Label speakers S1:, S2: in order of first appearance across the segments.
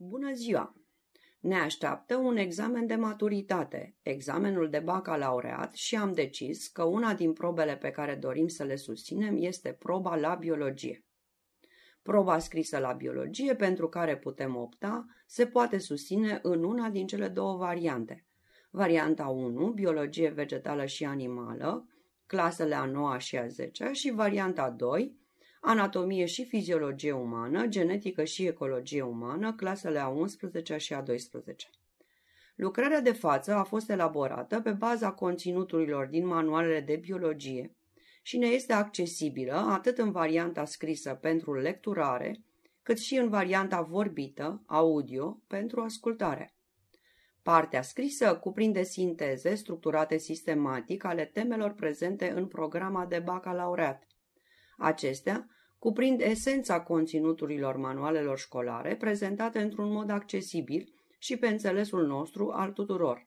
S1: Bună ziua! Ne așteaptă un examen de maturitate, examenul de bacalaureat și am decis că una din probele pe care dorim să le susținem este proba la biologie. Proba scrisă la biologie, pentru care putem opta, se poate susține în una din cele două variante. Varianta 1, biologie vegetală și animală, clasele a 9 și a 10 și varianta 2, anatomie și fiziologie umană, genetică și ecologie umană, clasele a 11 și a 12. Lucrarea de față a fost elaborată pe baza conținuturilor din manualele de biologie și ne este accesibilă atât în varianta scrisă pentru lecturare, cât și în varianta vorbită, audio, pentru ascultare. Partea scrisă cuprinde sinteze structurate sistematic ale temelor prezente în programa de bacalaureat. Acestea cuprind esența conținuturilor manualelor școlare prezentate într-un mod accesibil și pe înțelesul nostru al tuturor.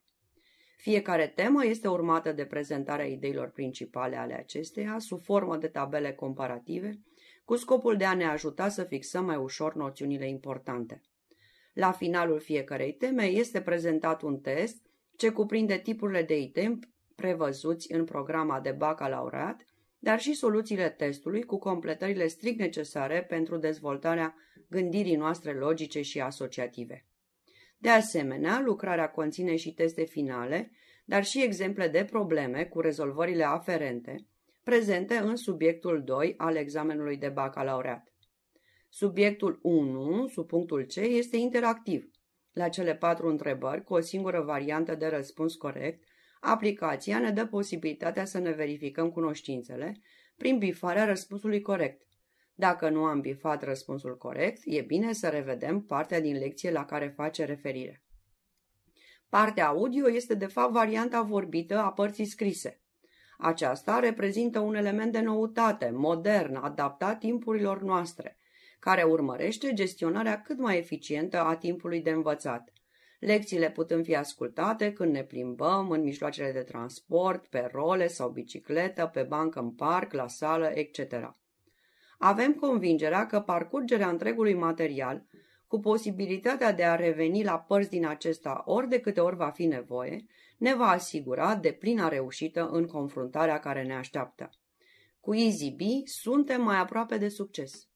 S1: Fiecare temă este urmată de prezentarea ideilor principale ale acesteia sub formă de tabele comparative, cu scopul de a ne ajuta să fixăm mai ușor noțiunile importante. La finalul fiecarei teme este prezentat un test ce cuprinde tipurile de item prevăzuți în programa de bacalaureat dar și soluțiile testului cu completările strict necesare pentru dezvoltarea gândirii noastre logice și asociative. De asemenea, lucrarea conține și teste finale, dar și exemple de probleme cu rezolvările aferente, prezente în subiectul 2 al examenului de bacalaureat. Subiectul 1, sub punctul C, este interactiv. La cele patru întrebări, cu o singură variantă de răspuns corect, Aplicația ne dă posibilitatea să ne verificăm cunoștințele prin bifarea răspunsului corect. Dacă nu am bifat răspunsul corect, e bine să revedem partea din lecție la care face referire. Partea audio este de fapt varianta vorbită a părții scrise. Aceasta reprezintă un element de noutate, modern, adaptat timpurilor noastre, care urmărește gestionarea cât mai eficientă a timpului de învățat – Lecțiile putând fi ascultate când ne plimbăm, în mijloacele de transport, pe role sau bicicletă, pe bancă în parc, la sală, etc. Avem convingerea că parcurgerea întregului material, cu posibilitatea de a reveni la părți din acesta ori de câte ori va fi nevoie, ne va asigura de plină reușită în confruntarea care ne așteaptă. Cu EasyB suntem mai aproape de succes.